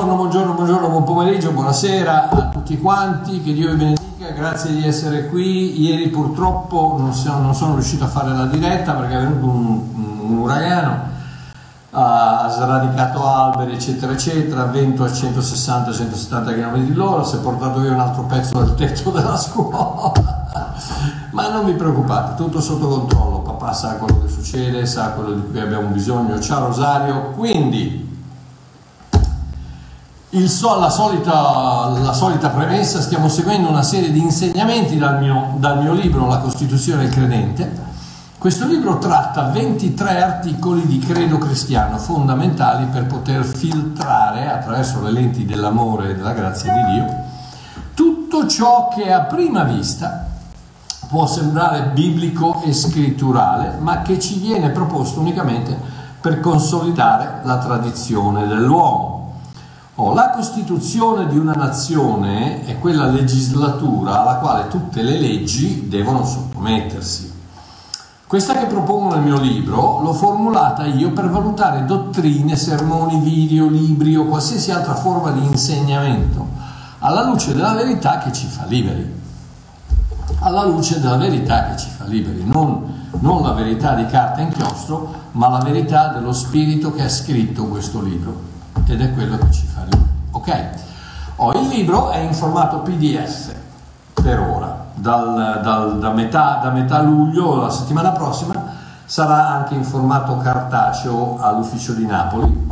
Buongiorno, buongiorno, buongiorno, buon pomeriggio, buonasera a tutti quanti, che Dio vi benedica, grazie di essere qui. Ieri purtroppo non sono, non sono riuscito a fare la diretta perché è venuto un, un uragano, ha sradicato alberi eccetera eccetera, vento a 160-170 km di l'ora, si è portato via un altro pezzo del tetto della scuola. Ma non vi preoccupate, tutto sotto controllo, papà sa quello che succede, sa quello di cui abbiamo bisogno. Ciao Rosario, quindi So, la, solita, la, solita, premessa, stiamo seguendo una serie di insegnamenti dal mio, dal mio, libro La Costituzione del Credente. Questo libro tratta 23 articoli di credo cristiano fondamentali per poter filtrare attraverso le lenti dell'amore e della grazia di Dio tutto ciò che a prima vista può sembrare biblico e scritturale, ma che ci viene proposto unicamente per consolidare la tradizione dell'uomo Oh, la Costituzione di una nazione è quella legislatura alla quale tutte le leggi devono sottomettersi. Questa che propongo nel mio libro l'ho formulata io per valutare dottrine, sermoni, video, libri o qualsiasi altra forma di insegnamento alla luce della verità che ci fa liberi. Alla luce della verità che ci fa liberi, non, non la verità di carta e inchiostro, ma la verità dello spirito che ha scritto questo libro ed è quello che ci fa liberi. Ok? Oh, il libro è in formato PDF per ora, dal, dal, da, metà, da metà luglio, la settimana prossima, sarà anche in formato cartaceo all'ufficio di Napoli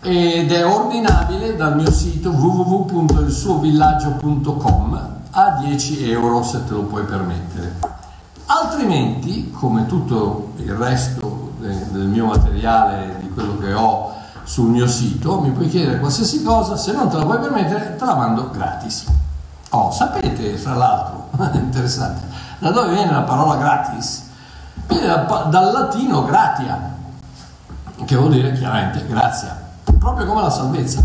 ed è ordinabile dal mio sito www.ilsuovillaggio.com a 10 euro se te lo puoi permettere. Altrimenti, come tutto il resto del mio materiale, di quello che ho sul mio sito, mi puoi chiedere qualsiasi cosa, se non te la puoi permettere te la mando gratis. Oh, sapete, fra l'altro, interessante, da dove viene la parola gratis? Viene da, dal latino gratia, che vuol dire chiaramente grazia, proprio come la salvezza.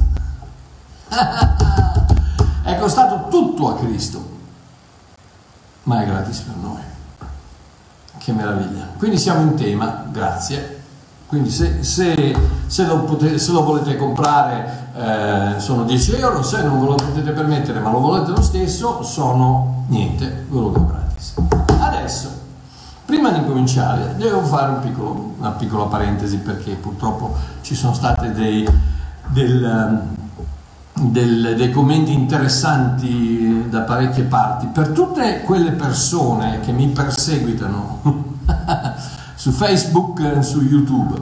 è costato tutto a Cristo, ma è gratis per noi. Che meraviglia. Quindi siamo in tema, grazie, quindi se, se, se, potete, se lo, volete comprare eh, sono 10 euro, se non ve lo potete permettere ma lo volete lo stesso sono niente, ve lo gratis. Adesso, prima di cominciare, devo fare un piccolo, una piccola parentesi perché purtroppo ci sono stati dei, dei commenti interessanti da parecchie parti. Per tutte quelle persone che mi perseguitano su Facebook su YouTube,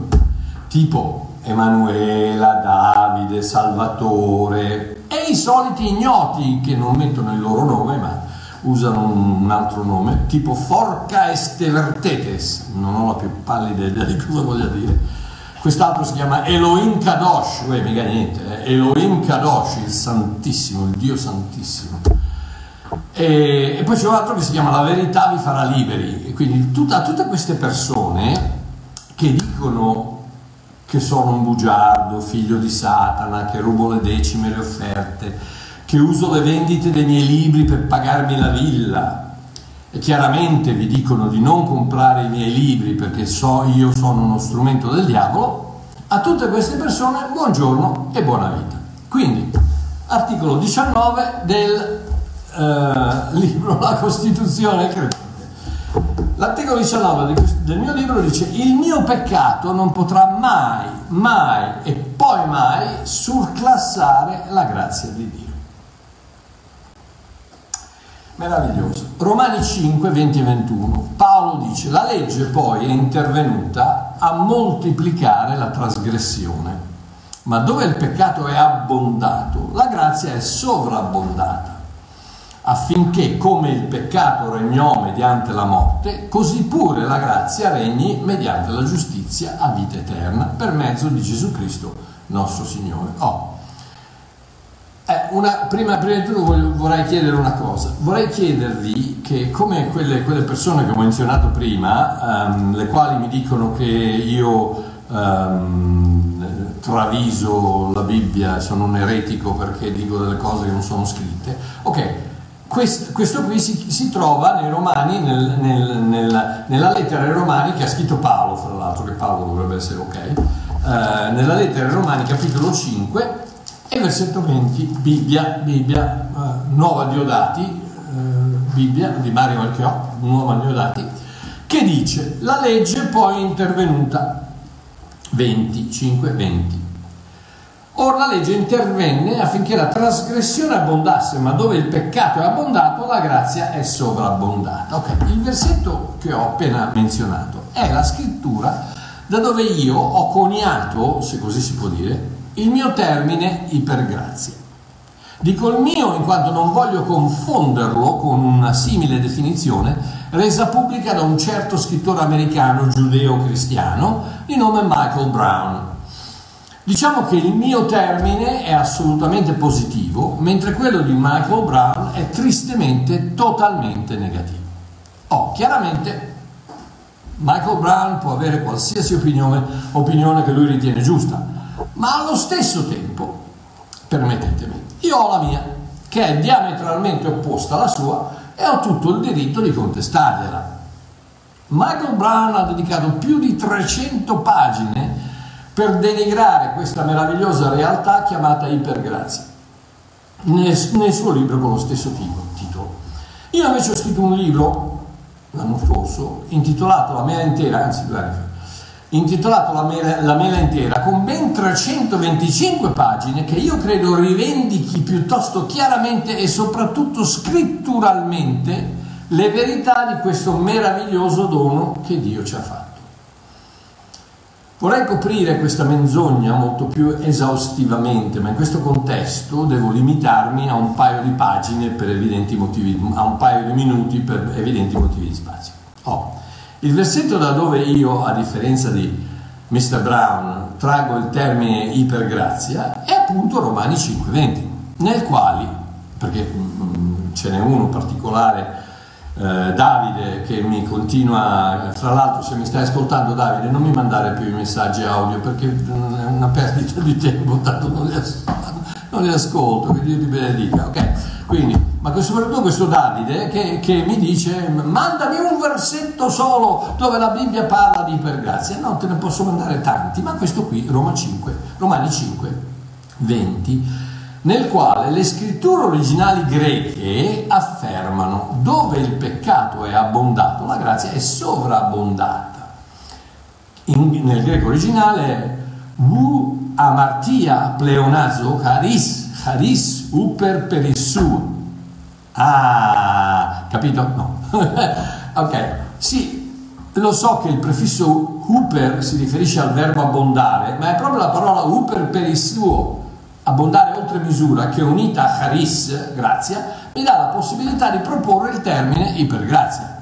tipo Emanuela, Davide, Salvatore e i soliti ignoti che non mettono il loro nome ma usano un altro nome, tipo Forca Estevertetes, non ho la più pallida idea di cosa voglia dire. Quest'altro si chiama Elohim Kadosh, eh, mica niente, eh? Elohim Kadosh, il Santissimo, il Dio Santissimo e, e poi c'è un altro che si chiama La verità vi farà liberi. E quindi tutta, tutte queste persone che dicono che sono un bugiardo, figlio di Satana, che rubo le decime, le offerte, che uso le vendite dei miei libri per pagarmi la villa. E chiaramente vi dicono di non comprare i miei libri perché so io sono uno strumento del diavolo. A tutte queste persone buongiorno e buona vita. Quindi, articolo 19 del eh, libro La Costituzione credente. L'articolo 19 del mio libro dice il mio peccato non potrà mai, mai e poi mai surclassare la grazia di Dio. Meraviglioso. Romani 5, 20 e 21. Paolo dice la legge poi è intervenuta a moltiplicare la trasgressione, ma dove il peccato è abbondato, la grazia è sovrabbondata affinché come il peccato regnò mediante la morte, così pure la grazia regni mediante la giustizia a vita eterna per mezzo di Gesù Cristo nostro Signore. Oh. Eh, una, prima, prima, di tutto vorrei chiedere una cosa, vorrei chiedervi che come quelle, quelle persone che ho menzionato prima, um, le quali mi dicono che io um, traviso la Bibbia, sono un eretico perché dico delle cose che non sono scritte, ok, questo, questo qui si, si, trova nei Romani, nel, nel, nel, nella lettera ai Romani che ha scritto Paolo, fra l'altro, che Paolo dovrebbe essere ok, eh, nella lettera ai Romani capitolo 5 E versetto 20, Bibbia, Bibbia, uh, Nuova Diodati, uh, Bibbia di Mario Malchiò, Nuova Diodati, che dice la legge poi è intervenuta 25, 20. Or la legge intervenne affinché la trasgressione abbondasse, ma dove il peccato è abbondato, la grazia è sovrabbondata. Ok, il versetto che ho appena menzionato è la scrittura da dove io ho coniato, se così si può dire, il mio termine ipergrazia. Dico il mio in quanto non voglio confonderlo con una simile definizione resa pubblica da un certo scrittore americano giudeo-cristiano di nome Michael Brown. Diciamo che il mio termine è assolutamente positivo, mentre quello di Michael Brown è tristemente totalmente negativo. Oh, chiaramente Michael Brown può avere qualsiasi opinione, opinione che lui ritiene giusta, ma allo stesso tempo, permettetemi, io ho la mia, che è diametralmente opposta alla sua e ho tutto il diritto di contestargliela. Michael Brown ha dedicato più di 300 pagine per denigrare questa meravigliosa realtà chiamata ipergrazia, nel, nel suo libro con lo stesso titolo. Io invece ho scritto un libro l'anno scorso intitolato La mela intera, anzi due anni fa, intitolato La mela, la mela intera, con ben 325 pagine che io credo rivendichi piuttosto chiaramente e soprattutto scritturalmente le verità di questo meraviglioso dono che Dio ci ha fatto. Vorrei coprire questa menzogna molto più esaustivamente, ma in questo contesto devo limitarmi a un paio di pagine per evidenti motivi, a un paio di minuti per evidenti motivi di spazio. Oh, il versetto da dove io, a differenza di Mr. Brown, traggo il termine ipergrazia è appunto Romani 5:20, nel quale, perché mh, mm, ce n'è uno particolare eh, Davide che mi continua, tra l'altro se mi stai ascoltando Davide non mi mandare più i messaggi audio perché è una perdita di tempo, tanto non li, as- non li ascolto, Dio ti benedica, ok? Quindi, ma soprattutto questo Davide che, che, mi dice mandami un versetto solo dove la Bibbia parla di ipergrazia, no te ne posso mandare tanti, ma questo qui, Roma 5, Romani 5, 20 nel quale le scritture originali greche affermano dove il peccato è abbondato, la grazia è sovrabbondata. In, nel greco originale wu amartia pleonazo charis, charis uper perissu. Ah, capito? No. ok, sì, lo so che il prefisso uper si riferisce al verbo abbondare, ma è proprio la parola uper perissuo abbondare oltre misura che unita a charis, grazia, mi dà la possibilità di proporre il termine ipergrazia.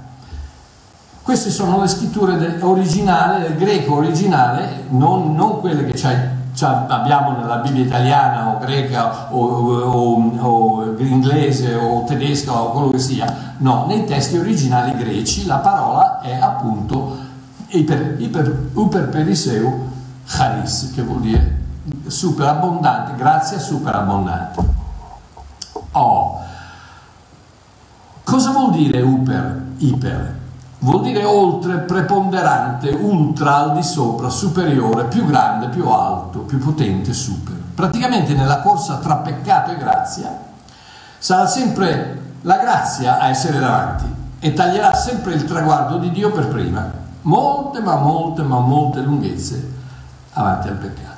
Queste sono le scritture del, originali, del greco originale, non, non quelle che abbiamo nella Bibbia italiana o greca o, o, o, inglese o tedesca o quello che sia, no, nei testi originali greci la parola è appunto iper, iper, iper periseu charis, che vuol dire superabbondante, grazia superabbondante. Oh. Cosa vuol dire uper, iper? Vuol dire oltre, preponderante, ultra, al di sopra, superiore, più grande, più alto, più potente, super. Praticamente nella corsa tra peccato e grazia sarà sempre la grazia a essere davanti e taglierà sempre il traguardo di Dio per prima. Molte, ma molte, ma molte lunghezze avanti al peccato.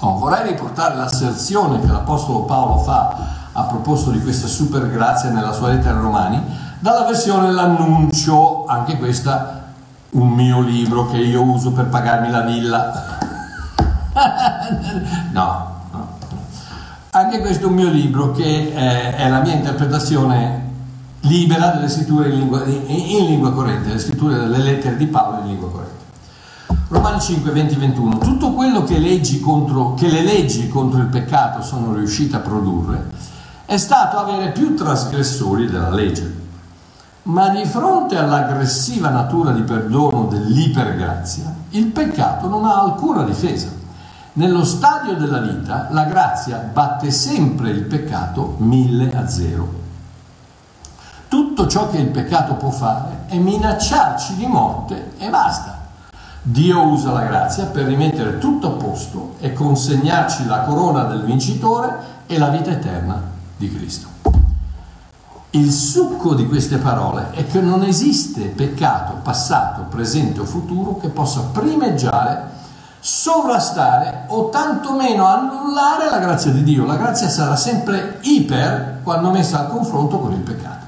Oh, vorrei riportare l'asserzione che l'Apostolo Paolo fa a proposito di questa super grazia nella sua lettera ai Romani, dalla versione L'annuncio, anche questa un mio libro che io uso per pagarmi la villa. no, no, Anche questo è un mio libro che è, è la mia interpretazione libera delle scritture in lingua, in, in lingua corrente, le scritture delle lettere di Paolo in lingua corrente. Romani 5, 20, 21. Tutto quello che, contro, che le leggi contro il peccato sono riuscite a produrre è stato avere più trasgressori della legge. Ma di fronte all'aggressiva natura di perdono dell'ipergrazia, il peccato non ha alcuna difesa. Nello stadio della vita la grazia batte sempre il peccato mille a zero. Tutto ciò che il peccato può fare è minacciarci di morte e basta. Dio usa la grazia per rimettere tutto a posto e consegnarci la corona del vincitore e la vita eterna di Cristo. Il succo di queste parole è che non esiste peccato passato, presente o futuro che possa primeggiare, sovrastare o tantomeno annullare la grazia di Dio. La grazia sarà sempre iper quando messa al confronto con il peccato.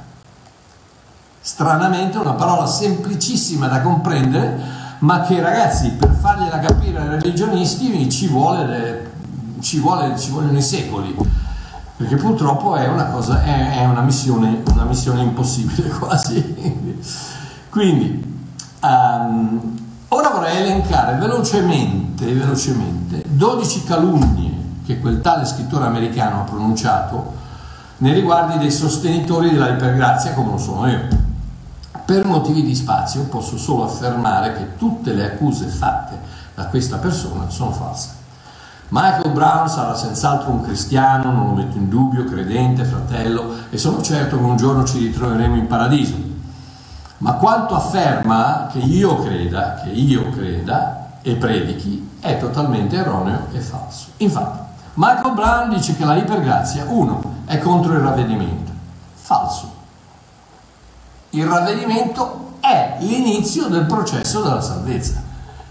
Stranamente una parola semplicissima da comprendere, ma che ragazzi per fargliela capire ai religionisti ci vuole ci, vuole, ci vogliono i secoli, perché purtroppo è una, cosa, è, è una, missione, una missione, impossibile quasi. Quindi, um, ora vorrei elencare velocemente, velocemente 12 calunnie che quel tale scrittore americano ha pronunciato nei riguardi dei sostenitori della ipergrazia come lo sono io. Per motivi di spazio posso solo affermare che tutte le accuse fatte da questa persona sono false. Michael Brown sarà senz'altro un cristiano, non lo metto in dubbio, credente, fratello e sono certo che un giorno ci ritroveremo in paradiso. Ma quanto afferma che io creda, che io creda e predichi è totalmente erroneo e falso. Infatti, Michael Brown dice che la ipergrazia, uno, è contro il ravvedimento. Falso. Il ravvedimento è l'inizio del processo della salvezza.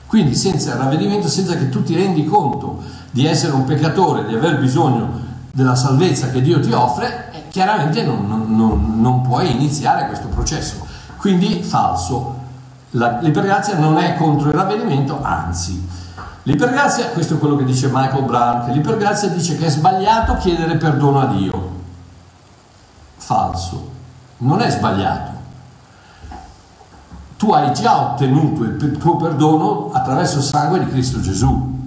Quindi senza il ravvedimento, senza che tu ti rendi conto di essere un peccatore, di aver bisogno della salvezza che Dio ti offre, eh, chiaramente non, non, non, puoi iniziare questo processo. Quindi falso. La, l'ipergrazia non è contro il ravvedimento, anzi. L'ipergrazia, questo è quello che dice Michael che l'ipergrazia dice che è sbagliato chiedere perdono a Dio. Falso. Non è sbagliato. Tu hai già ottenuto il tuo perdono attraverso il sangue di Cristo Gesù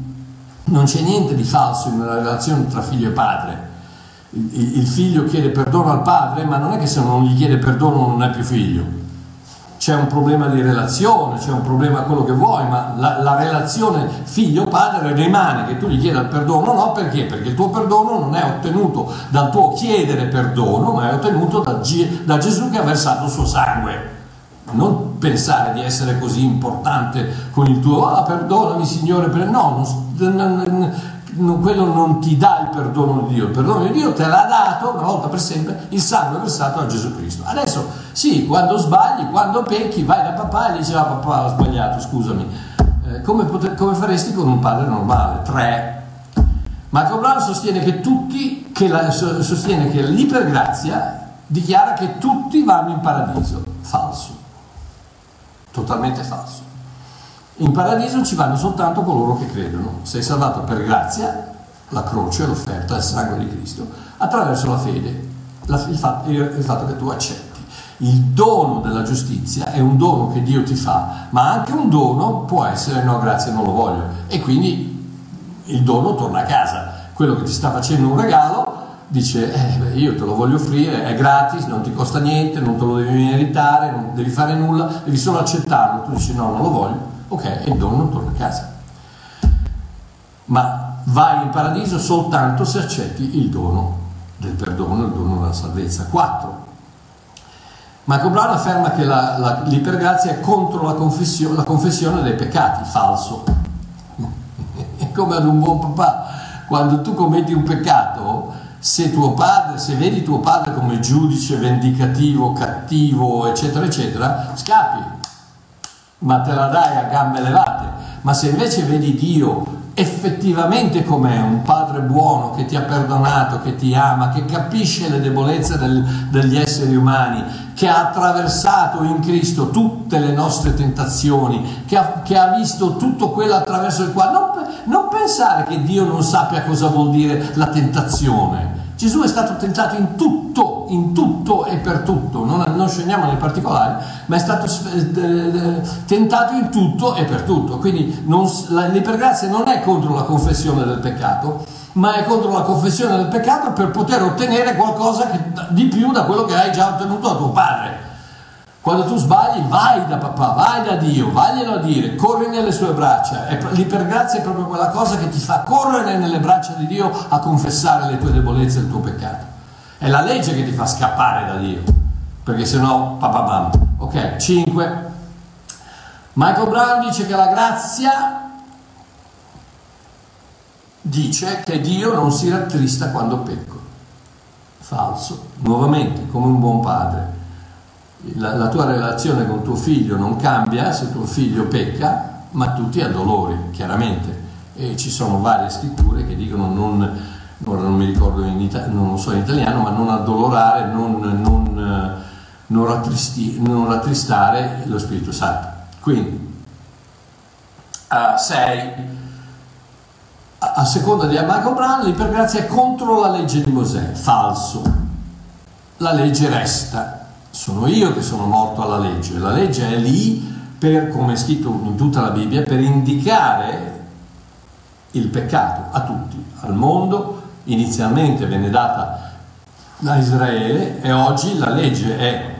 non c'è niente di falso in una relazione tra figlio e padre. Il, figlio chiede perdono al padre, ma non è che se non gli chiede perdono non è più figlio. C'è un problema di relazione, c'è un problema quello che vuoi, ma la, la relazione figlio-padre rimane che tu gli chieda il perdono, no perché? Perché il tuo perdono non è ottenuto dal tuo chiedere perdono, ma è ottenuto da, da Gesù che ha versato il suo sangue non pensare di essere così importante con il tuo ah perdonami signore per... no non, non, quello non ti dà il perdono di Dio. Il perdono di Dio te l'ha dato una volta per sempre il sangue versato a Gesù Cristo. Adesso sì quando sbagli quando pecchi vai da papà e gli dici ah papà ho sbagliato scusami. Eh, come, poter, come faresti con un padre normale? Tre. Marco Brown sostiene che tutti che la, sostiene che l'ipergrazia dichiara che tutti vanno in paradiso totalmente falso. In paradiso ci vanno soltanto coloro che credono. Sei salvato per grazia, la croce, l'offerta, il sangue di Cristo, attraverso la fede, la, il, fatto, il fatto che tu accetti. Il dono della giustizia è un dono che Dio ti fa, ma anche un dono può essere no, grazie, non lo voglio. E quindi il dono torna a casa. Quello che ti sta facendo un regalo dice eh, io te lo voglio offrire, è gratis, non ti costa niente, non te lo devi meritare, non devi fare nulla, devi solo accettarlo, tu dici no, non lo voglio, ok, e il dono torna a casa. Ma vai in paradiso soltanto se accetti il dono del perdono, il dono della salvezza. 4. Marco Brown afferma che la, la, l'ipergrazia è contro la confessione, la confessione dei peccati, falso. È come ad un buon papà, quando tu commetti un peccato, se tuo padre, se vedi tuo padre come giudice vendicativo, cattivo, eccetera, eccetera, scappi, ma te la dai a gambe levate. Ma se invece vedi Dio effettivamente com'è, un padre buono che ti ha perdonato, che ti ama, che capisce le debolezze del, degli esseri umani, che ha attraversato in Cristo tutte le nostre tentazioni, che ha, che ha visto tutto quello attraverso il quale... Non, non pensare che Dio non sappia cosa vuol dire la tentazione. Gesù è stato tentato in tutto, in tutto e per tutto, non, non scendiamo nei particolari, ma è stato eh, tentato in tutto e per tutto. Quindi non, l'ipergrazia non è contro la confessione del peccato, ma è contro la confessione del peccato per poter ottenere qualcosa che, di più da quello che hai già ottenuto da tuo padre. Quando tu sbagli, vai da papà, vai da Dio, vaglielo a dire, corri nelle sue braccia. L'ipergrazia è proprio quella cosa che ti fa correre nelle braccia di Dio a confessare le tue debolezze e il tuo peccato. È la legge che ti fa scappare da Dio, perché sennò papà bam. Ok, 5. Michael Brown dice che la grazia dice che Dio non si rattrista quando pecco. Falso. Nuovamente, come un buon padre. La, la, tua relazione con tuo figlio non cambia se tuo figlio pecca, ma tu ti addolori, chiaramente. E ci sono varie scritture che dicono non, ora non mi ricordo, in non lo so in italiano, ma non addolorare, non, non, non, rattristi, non rattristare lo Spirito Santo. Quindi, 6 a seconda di Michael Brown, l'ipergrazia è contro la legge di Mosè, falso. La legge resta, sono io che sono morto alla legge, la legge è lì per, come è scritto in tutta la Bibbia, per indicare il peccato a tutti, al mondo, inizialmente venne data da Israele e oggi la legge è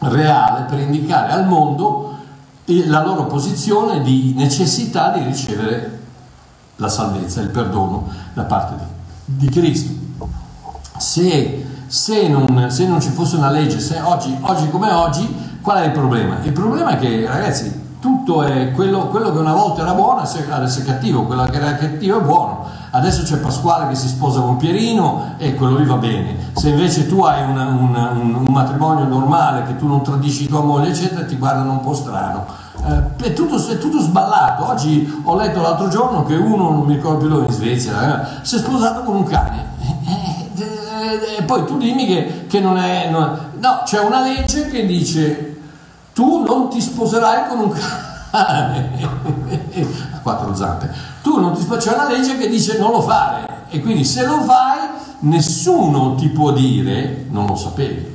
reale per indicare al mondo la loro posizione di necessità di ricevere la salvezza, il perdono da parte di, Cristo. Se, se, non, se, non, ci fosse una legge, se oggi, oggi, come oggi, qual è il problema? Il problema è che, ragazzi, tutto è quello, quello che una volta era buono adesso è cattivo, quello che era cattivo è buono. Adesso c'è Pasquale che si sposa con Pierino e quello lì va bene. Se invece tu hai una, una, un, un matrimonio normale, che tu non tradisci tua moglie, eccetera, ti guardano un po' strano eh, è, tutto, è, tutto, sballato. Oggi ho letto l'altro giorno che uno, non mi ricordo più dove, in Svezia, eh, si è sposato con un cane. E poi tu dimmi che, che non, è, non No, c'è una legge che dice tu non ti sposerai con un cane a quattro zampe. Tu non ti sposerai, c'è una legge che dice non lo fare. E quindi se lo fai, nessuno ti può dire non lo sapevi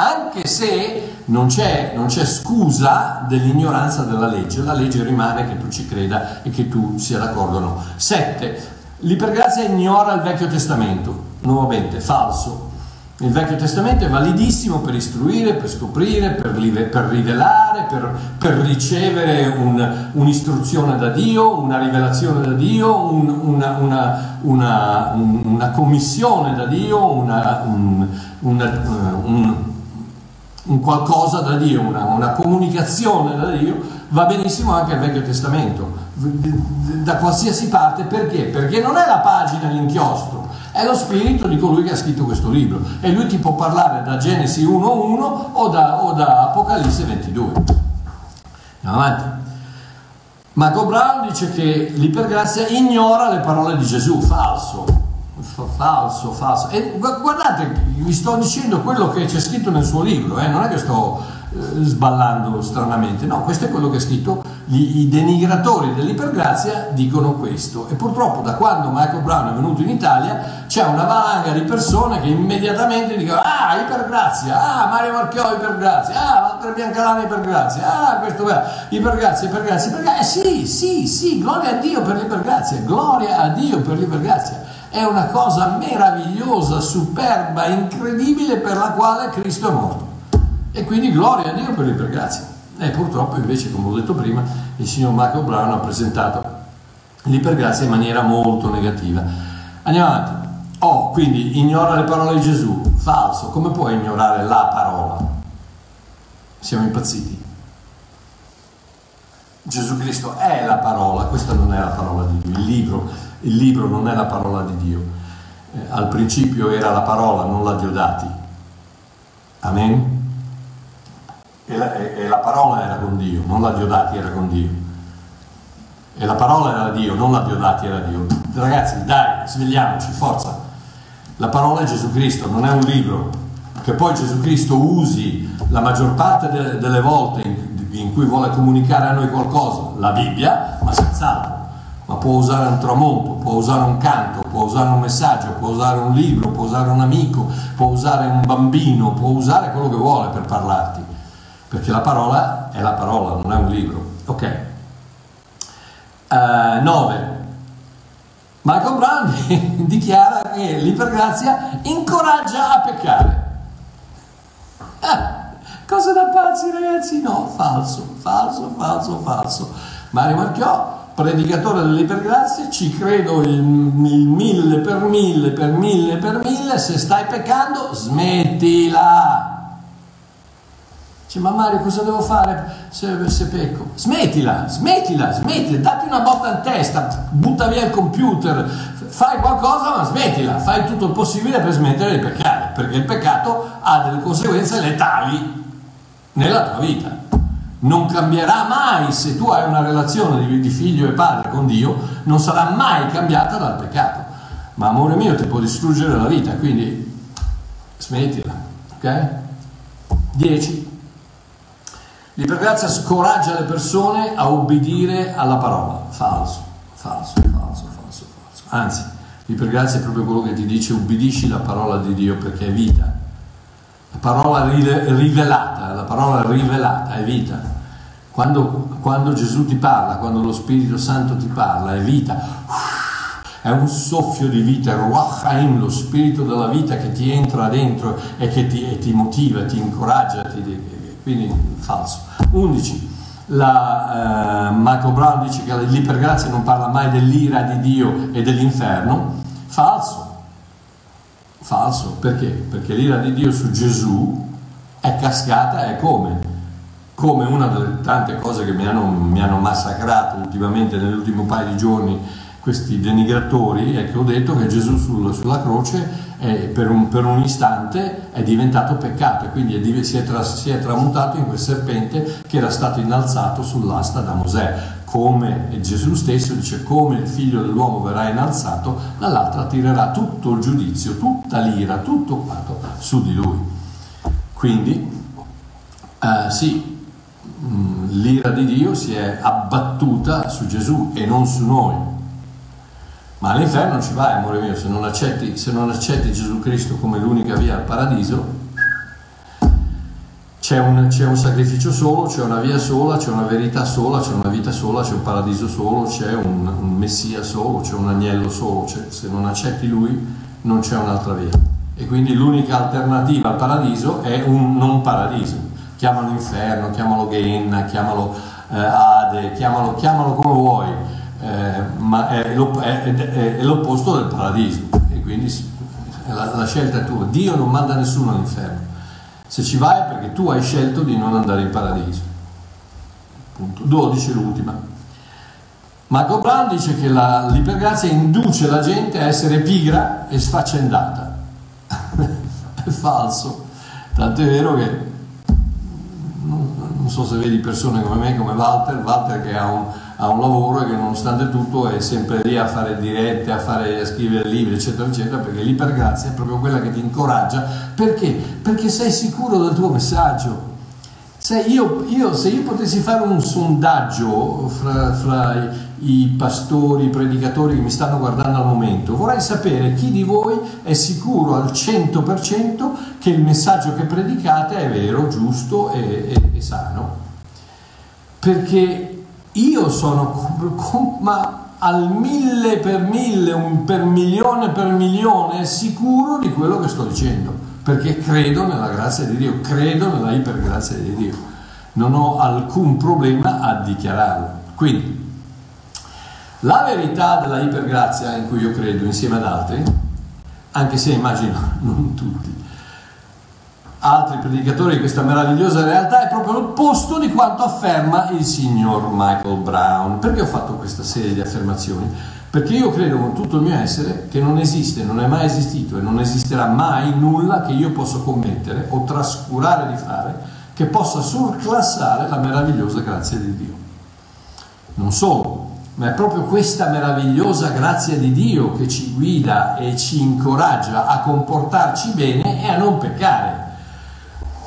anche se non c'è, non c'è, scusa dell'ignoranza della legge, la legge rimane che tu ci creda e che tu sia d'accordo o no. 7. L'ipergrazia ignora il Vecchio Testamento, nuovamente falso. Il Vecchio Testamento è validissimo per istruire, per scoprire, per, per rivelare, per, per ricevere un, un'istruzione da Dio, una rivelazione da Dio, un, una, una, una, una, commissione da Dio, una, un, un qualcosa da Dio, una, una, comunicazione da Dio, va benissimo anche il Vecchio Testamento, da qualsiasi parte, perché? Perché non è la pagina, l'inchiostro, è lo spirito di colui che ha scritto questo libro e lui ti può parlare da Genesi 1.1 o da, o da Apocalisse 22. Andiamo avanti. Marco Brown dice che l'ipergrazia ignora le parole di Gesù, falso falso, falso. E guardate, vi sto dicendo quello che c'è scritto nel suo libro, eh? non è che sto eh, sballando stranamente, no, questo è quello che è scritto, Gli, i denigratori dell'ipergrazia dicono questo e purtroppo da quando Michael Brown è venuto in Italia c'è una valanga di persone che immediatamente dicono ah ipergrazia, ah Mario Marchiò ipergrazia, ah Walter Biancalana ipergrazia, ah questo è ipergrazia, ipergrazia, ipergrazia, eh sì, sì, sì, gloria a Dio per l'ipergrazia, gloria a Dio per l'ipergrazia è una cosa meravigliosa, superba, incredibile per la quale Cristo è morto. E quindi gloria a Dio per l'ipergrazia. E purtroppo invece, come ho detto prima, il signor Marco Brown ha presentato l'ipergrazia in maniera molto negativa. Andiamo avanti. Oh, quindi ignora le parole di Gesù. Falso. Come puoi ignorare la parola? Siamo impazziti. Gesù Cristo è la parola, questa non è la parola di Dio, il libro il libro non è la parola di Dio. Eh, al principio era la parola, non la Diodati. Amen? E la, e, e la, parola era con Dio, non la Diodati era con Dio. E la parola era Dio, non la Diodati era Dio. Ragazzi, dai, svegliamoci, forza. La parola è Gesù Cristo, non è un libro. Che poi Gesù Cristo usi la maggior parte de, delle volte in, in cui vuole comunicare a noi qualcosa, la Bibbia, ma senz'altro ma può usare un tramonto, può usare un canto, può usare un messaggio, può usare un libro, può usare un amico, può usare un bambino, può usare quello che vuole per parlarti, perché la parola è la parola, non è un libro. Ok. Uh, eh, 9. Michael Brown dichiara che l'ipergrazia incoraggia a peccare. Ah, cosa da pazzi ragazzi? No, falso, falso, falso, falso. Mario Marchiò predicatore dell'ipergrazia, ci credo il, il, mille per mille per mille per mille, se stai peccando smettila. Dice, ma Mario cosa devo fare se, se pecco? Smettila, smettila, smettila, datti una botta in testa, butta via il computer, fai qualcosa ma smettila, fai tutto il possibile per smettere di peccare, perché il peccato ha delle conseguenze letali nella tua vita. Non cambierà mai se tu hai una relazione di, figlio e padre con Dio, non sarà mai cambiata dal peccato. Ma amore mio ti può distruggere la vita, quindi smettila, ok? 10. L'ipergrazia scoraggia le persone a obbedire alla parola. Falso, falso, falso, falso, falso. Anzi, l'ipergrazia è proprio quello che ti dice ubbidisci la parola di Dio perché è vita. La parola rivelata, la parola rivelata è vita. Quando, quando Gesù ti parla, quando lo Spirito Santo ti parla, è vita. È un soffio di vita, Haim, lo spirito della vita che ti entra dentro e che ti, e ti motiva, ti incoraggia, ti, quindi falso. 11. La, eh, Michael Brown dice che l'ipergrazia non parla mai dell'ira di Dio e dell'inferno. Falso. Falso. Perché? Perché l'ira di Dio su Gesù è cascata e come? Come una delle tante cose che mi hanno, mi hanno massacrato ultimamente nell'ultimo paio di giorni questi denigratori è che ho detto che Gesù sul, sulla croce è, per, un, per, un, istante è diventato peccato e quindi è, si, è tra, si, è tramutato in quel serpente che era stato innalzato sull'asta da Mosè. Come Gesù stesso dice, come il figlio dell'uomo verrà innalzato, dall'altra tirerà tutto il giudizio, tutta l'ira, tutto quanto su di lui. Quindi, eh, sì, mm, l'ira di Dio si è abbattuta su Gesù e non su noi ma all'inferno ci vai, amore mio, se non, accetti, se non accetti Gesù Cristo come l'unica via al paradiso, c'è un, c'è un, sacrificio solo, c'è una via sola, c'è una verità sola, c'è una vita sola, c'è un paradiso solo, c'è un, un messia solo, c'è un agnello solo, se non accetti lui non c'è un'altra via. E quindi l'unica alternativa al paradiso è un non paradiso. Chiamalo inferno, chiamalo Gehenna, chiamalo eh, Ade, chiamalo, chiamalo come vuoi eh, ma è, è, è, è, l'opposto del paradiso e quindi la, la, scelta è tua. Dio non manda nessuno all'inferno. Se ci vai è perché tu hai scelto di non andare in paradiso. Punto. 12 l'ultima. Marco Brown dice che la, l'ipergrazia induce la gente a essere pigra e sfaccendata. è falso. Tant'è vero che non, so se vedi persone come me, come Walter, Walter che ha un, ha un lavoro che nonostante tutto è sempre lì a fare dirette, a, fare, a scrivere libri, eccetera, eccetera, perché l'ipergrazia è proprio quella che ti incoraggia. Perché? Perché sei sicuro del tuo messaggio. Se io, io, se io potessi fare un sondaggio fra, fra i, pastori, i predicatori che mi stanno guardando al momento, vorrei sapere chi di voi è sicuro al 100% che il messaggio che predicate è vero, giusto e, e, e sano. Perché io sono ma al mille per mille, un per milione per milione sicuro di quello che sto dicendo, perché credo nella grazia di Dio, credo nella ipergrazia di Dio. Non ho alcun problema a dichiararlo. Quindi, la verità della ipergrazia in cui io credo insieme ad altri, anche se immagino non tutti, altri predicatori di questa meravigliosa realtà è proprio l'opposto di quanto afferma il signor Michael Brown. Perché ho fatto questa serie di affermazioni? Perché io credo con tutto il mio essere che non esiste, non è mai esistito e non esisterà mai nulla che io possa commettere o trascurare di fare che possa surclassare la meravigliosa grazia di Dio. Non solo, ma è proprio questa meravigliosa grazia di Dio che ci guida e ci incoraggia a comportarci bene e a non peccare.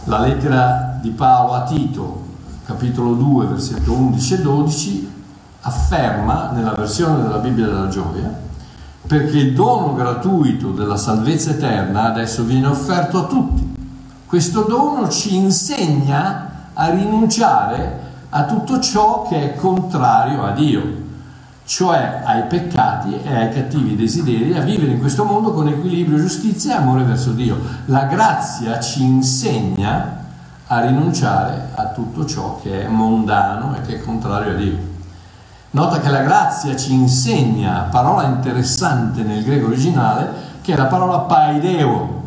La lettera di Paolo a Tito, capitolo 2, versetto 11 e 12, afferma nella versione della Bibbia della gioia, perché il dono gratuito della salvezza eterna adesso viene offerto a tutti. Questo dono ci insegna a rinunciare a tutto ciò che è contrario a Dio cioè ai peccati e ai cattivi desideri, a vivere in questo mondo con equilibrio, giustizia e amore verso Dio. La grazia ci insegna a rinunciare a tutto ciò che è mondano e che è contrario a Dio. Nota che la grazia ci insegna, parola interessante nel greco originale, che è la parola paideo.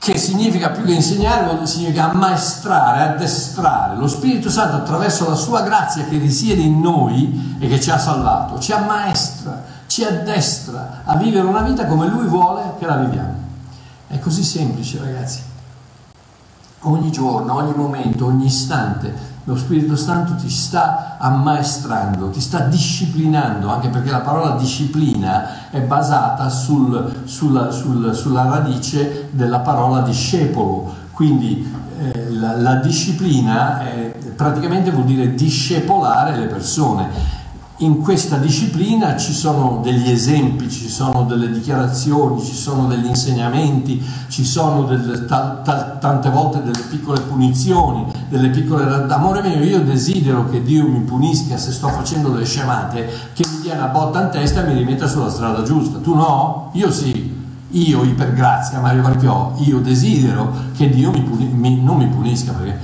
Che significa più che insegnare, significa ammaestrare, addestrare. Lo Spirito Santo attraverso la sua grazia che risiede in noi e che ci ha salvato, ci ammaestra, ci addestra a vivere una vita come Lui vuole che la viviamo. È così semplice ragazzi. Ogni giorno, ogni momento, ogni istante lo Spirito Santo ti sta ammaestrando, ti sta disciplinando, anche perché la parola disciplina è basata sul, sulla, sul, sulla radice della parola discepolo, quindi eh, la, la, disciplina è, praticamente vuol dire discepolare le persone in questa disciplina ci sono degli esempi, ci sono delle dichiarazioni, ci sono degli insegnamenti, ci sono delle, ta, ta, tante volte delle piccole punizioni, delle piccole... Amore mio, io desidero che Dio mi punisca se sto facendo delle scemate, che mi dia una botta in testa e mi rimetta sulla strada giusta. Tu no? Io sì. Io, ipergrazia, Mario Marchiò, io desidero che Dio mi puni, mi, non mi punisca, perché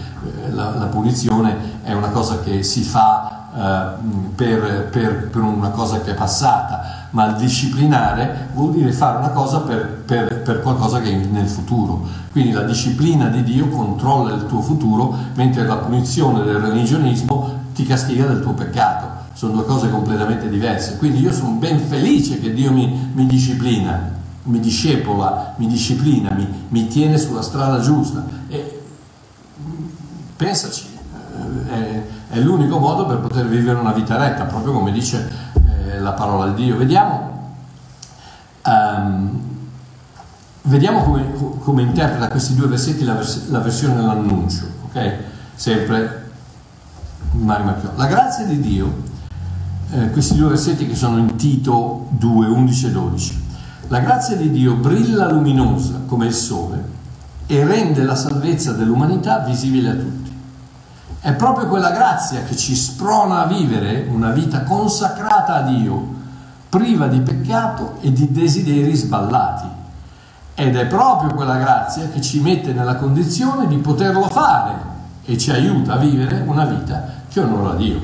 eh, la, la punizione è una cosa che si fa per, per, per, una cosa che è passata, ma disciplinare vuol dire fare una cosa per, per, qualcosa che è nel futuro. Quindi la disciplina di Dio controlla il tuo futuro, mentre la punizione del religionismo ti castiga del tuo peccato. Sono due cose completamente diverse. Quindi io sono ben felice che Dio mi, mi disciplina, mi discepola, mi disciplina, mi, mi tiene sulla strada giusta. E pensaci. Eh, è l'unico modo per poter vivere una vita retta, proprio come dice eh, la parola di Dio. Vediamo, um, vediamo come, come, interpreta questi due versetti la, vers- la versione dell'annuncio, ok? Sempre Mario Marchiò. La grazia di Dio, eh, questi due versetti che sono in Tito 2, 11 e 12. La grazia di Dio brilla luminosa come il sole e rende la salvezza dell'umanità visibile a tutti. È proprio quella grazia che ci sprona a vivere una vita consacrata a Dio, priva di peccato e di desideri sballati. Ed è proprio quella grazia che ci mette nella condizione di poterlo fare e ci aiuta a vivere una vita che onora Dio.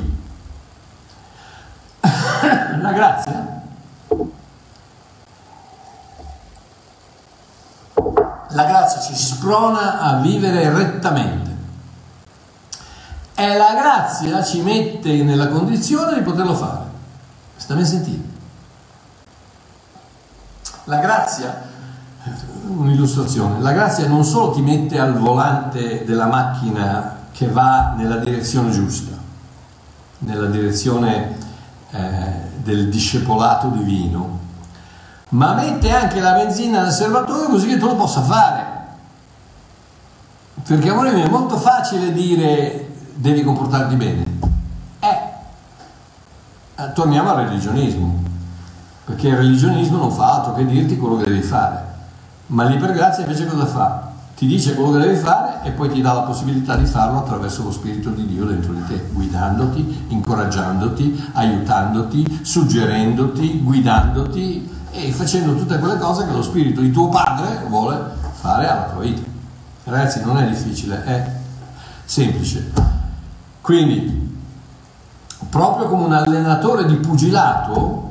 La grazia la grazia ci sprona a vivere rettamente e la grazia ci mette nella condizione di poterlo fare. Stammi a sentire. La grazia, un'illustrazione, la grazia non solo ti mette al volante della macchina che va nella direzione giusta, nella direzione eh, del discepolato divino, ma mette anche la benzina nel serbatoio così che tu lo possa fare. Perché amore mio è molto facile dire devi comportarti bene. Eh, torniamo al religionismo, perché il religionismo non fa altro che dirti quello che devi fare, ma l'ipergrazia invece cosa fa? Ti dice quello che devi fare e poi ti dà la possibilità di farlo attraverso lo Spirito di Dio dentro di te, guidandoti, incoraggiandoti, aiutandoti, suggerendoti, guidandoti e facendo tutte quelle cose che lo Spirito di tuo Padre vuole fare alla tua vita. Ragazzi, non è difficile, è semplice. Quindi, proprio come un allenatore di pugilato,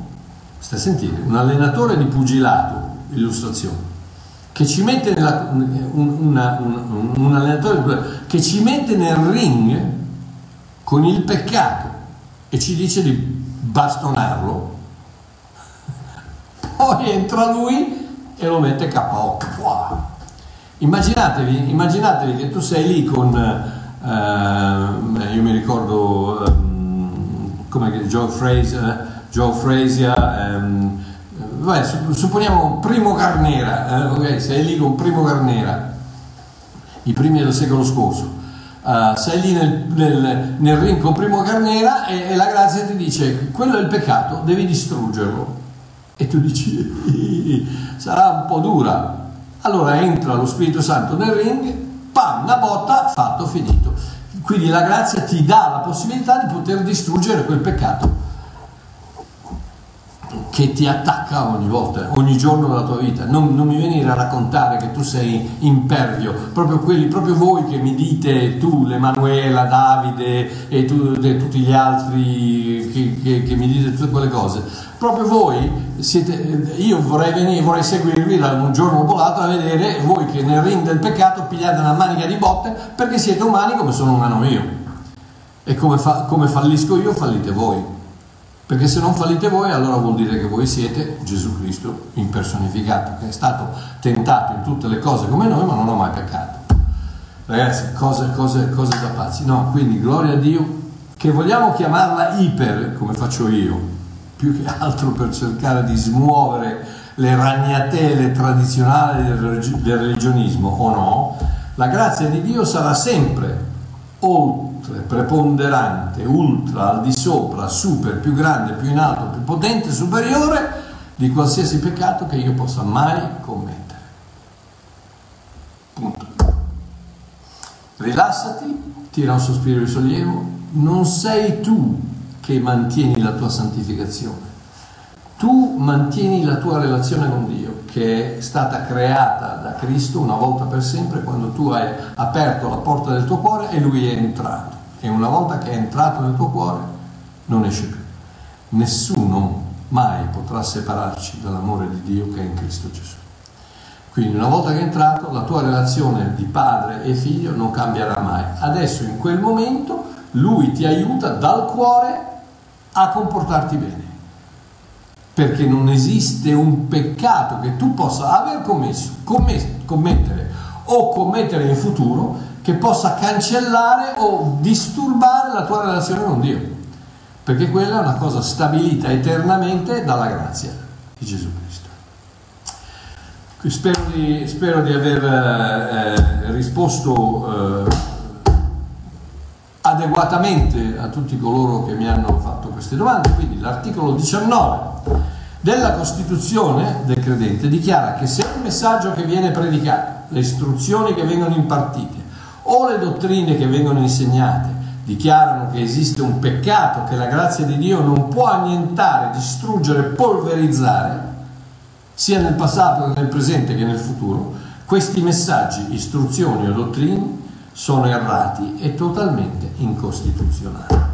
stai a sentire, un allenatore di pugilato, illustrazione, che ci mette nella, un, una, un, un allenatore che ci mette nel ring con il peccato e ci dice di bastonarlo, poi entra lui e lo mette KO. Immaginatevi, immaginatevi che tu sei lì con Uh, io mi ricordo um, come Joe Fraser, Joe Fraser um, vabbè, supponiamo Primo Carnera, eh, okay, sei lì con Primo Carnera, i primi del secolo scorso. Uh, sei lì nel, nel, nel, ring con Primo Carnera e, e, la grazia ti dice quello è il peccato, devi distruggerlo. E tu dici sarà un po' dura. Allora entra lo Spirito Santo nel ring, pam, una botta, fatto, finito. Quindi la grazia ti dà la possibilità di poter distruggere quel peccato. Che ti attacca ogni volta, ogni giorno della tua vita. Non, non, mi venire a raccontare che tu sei impervio, proprio quelli, proprio voi che mi dite, tu, l'Emanuela, Davide e, tu, e tutti gli altri che, che, che, mi dite tutte quelle cose. Proprio voi siete, io vorrei, venire, vorrei seguirvi da un giorno dopo l'altro a vedere voi che nel ring del peccato pigliate una manica di botte perché siete umani come sono umano io. E come, fa, come fallisco io, fallite voi. Perché se non fallite voi, allora vuol dire che voi siete Gesù Cristo impersonificato, che è stato tentato in tutte le cose come noi, ma non ha mai peccato. Ragazzi, cose, cose, cose da pazzi. No, quindi gloria a Dio, che vogliamo chiamarla iper, come faccio io, più che altro per cercare di smuovere le ragnatele tradizionali del religionismo o no, la grazia di Dio sarà sempre oltre preponderante, ultra, al di sopra, super, più grande, più in alto, più potente, superiore di qualsiasi peccato che io possa mai commettere. Punto. Rilassati, tira un sospiro di sollievo, non sei tu che mantieni la tua santificazione, tu mantieni la tua relazione con Dio che è stata creata da Cristo una volta per sempre quando tu hai aperto la porta del tuo cuore e Lui è entrato e una volta che è entrato nel tuo cuore non esce più. Nessuno mai potrà separarci dall'amore di Dio che è in Cristo Gesù. Quindi una volta che è entrato la tua relazione di padre e figlio non cambierà mai. Adesso in quel momento lui ti aiuta dal cuore a comportarti bene. Perché non esiste un peccato che tu possa aver commesso, commettere o commettere in futuro che possa cancellare o disturbare la tua relazione con Dio, perché quella è una cosa stabilita eternamente dalla grazia di Gesù Cristo. Spero di, spero di aver eh, risposto eh, adeguatamente a tutti coloro che mi hanno fatto queste domande, quindi l'articolo 19 della Costituzione del credente dichiara che se il messaggio che viene predicato, le istruzioni che vengono impartite, o le dottrine che vengono insegnate dichiarano che esiste un peccato che la grazia di Dio non può annientare, distruggere, polverizzare, sia nel passato che nel presente che nel futuro, questi messaggi, istruzioni o dottrine sono errati e totalmente incostituzionali.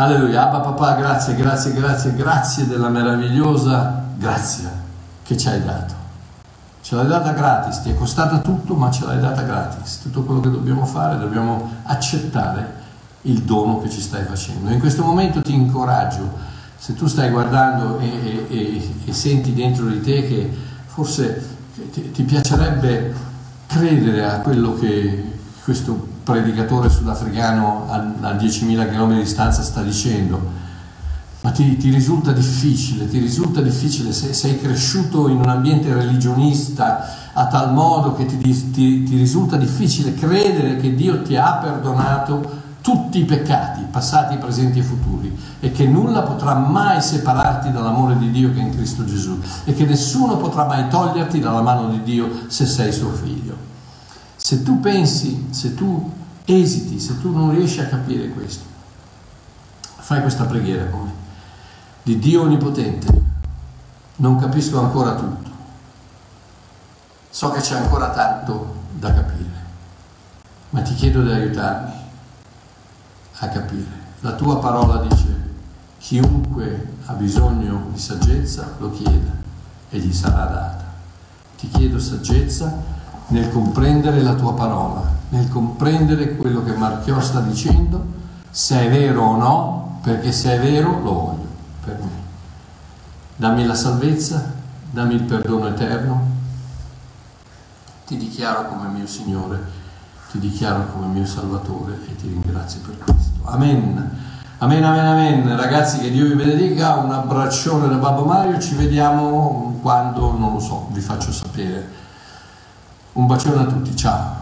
Alleluia, Abba papà, grazie, grazie, grazie, grazie della meravigliosa grazia che ci hai dato. Ce l'hai data gratis, ti è costata tutto, ma ce l'hai data gratis. Tutto quello che dobbiamo fare, dobbiamo accettare il dono che ci stai facendo. In questo momento ti incoraggio, se tu stai guardando e, e, e, senti dentro di te che forse ti, ti piacerebbe credere a quello che questo predicatore sudafricano a, a 10.000 km di distanza sta dicendo, ma ti, ti, risulta difficile, ti risulta difficile se sei cresciuto in un ambiente religionista a tal modo che ti, ti, ti risulta difficile credere che Dio ti ha perdonato tutti i peccati, passati, presenti e futuri, e che nulla potrà mai separarti dall'amore di Dio che è in Cristo Gesù, e che nessuno potrà mai toglierti dalla mano di Dio se sei suo figlio. Se tu pensi, se tu esiti, se tu non riesci a capire questo, fai questa preghiera con me di Dio Onnipotente. Non capisco ancora tutto. So che c'è ancora tanto da capire, ma ti chiedo di aiutarmi a capire. La tua parola dice, chiunque ha bisogno di saggezza lo chieda e gli sarà data. Ti chiedo saggezza nel comprendere la tua parola, nel comprendere quello che Marchiò sta dicendo, se è vero o no, perché se è vero lo voglio per me. Dammi la salvezza, dammi il perdono eterno. Ti dichiaro come mio Signore, ti dichiaro come mio Salvatore e ti ringrazio per questo. Amen. Amen, amen, amen. Ragazzi, che Dio vi benedica. Un abbraccione da Babbo Mario. Ci vediamo quando, non lo so, vi faccio sapere. Un bacione a tutti. Ciao.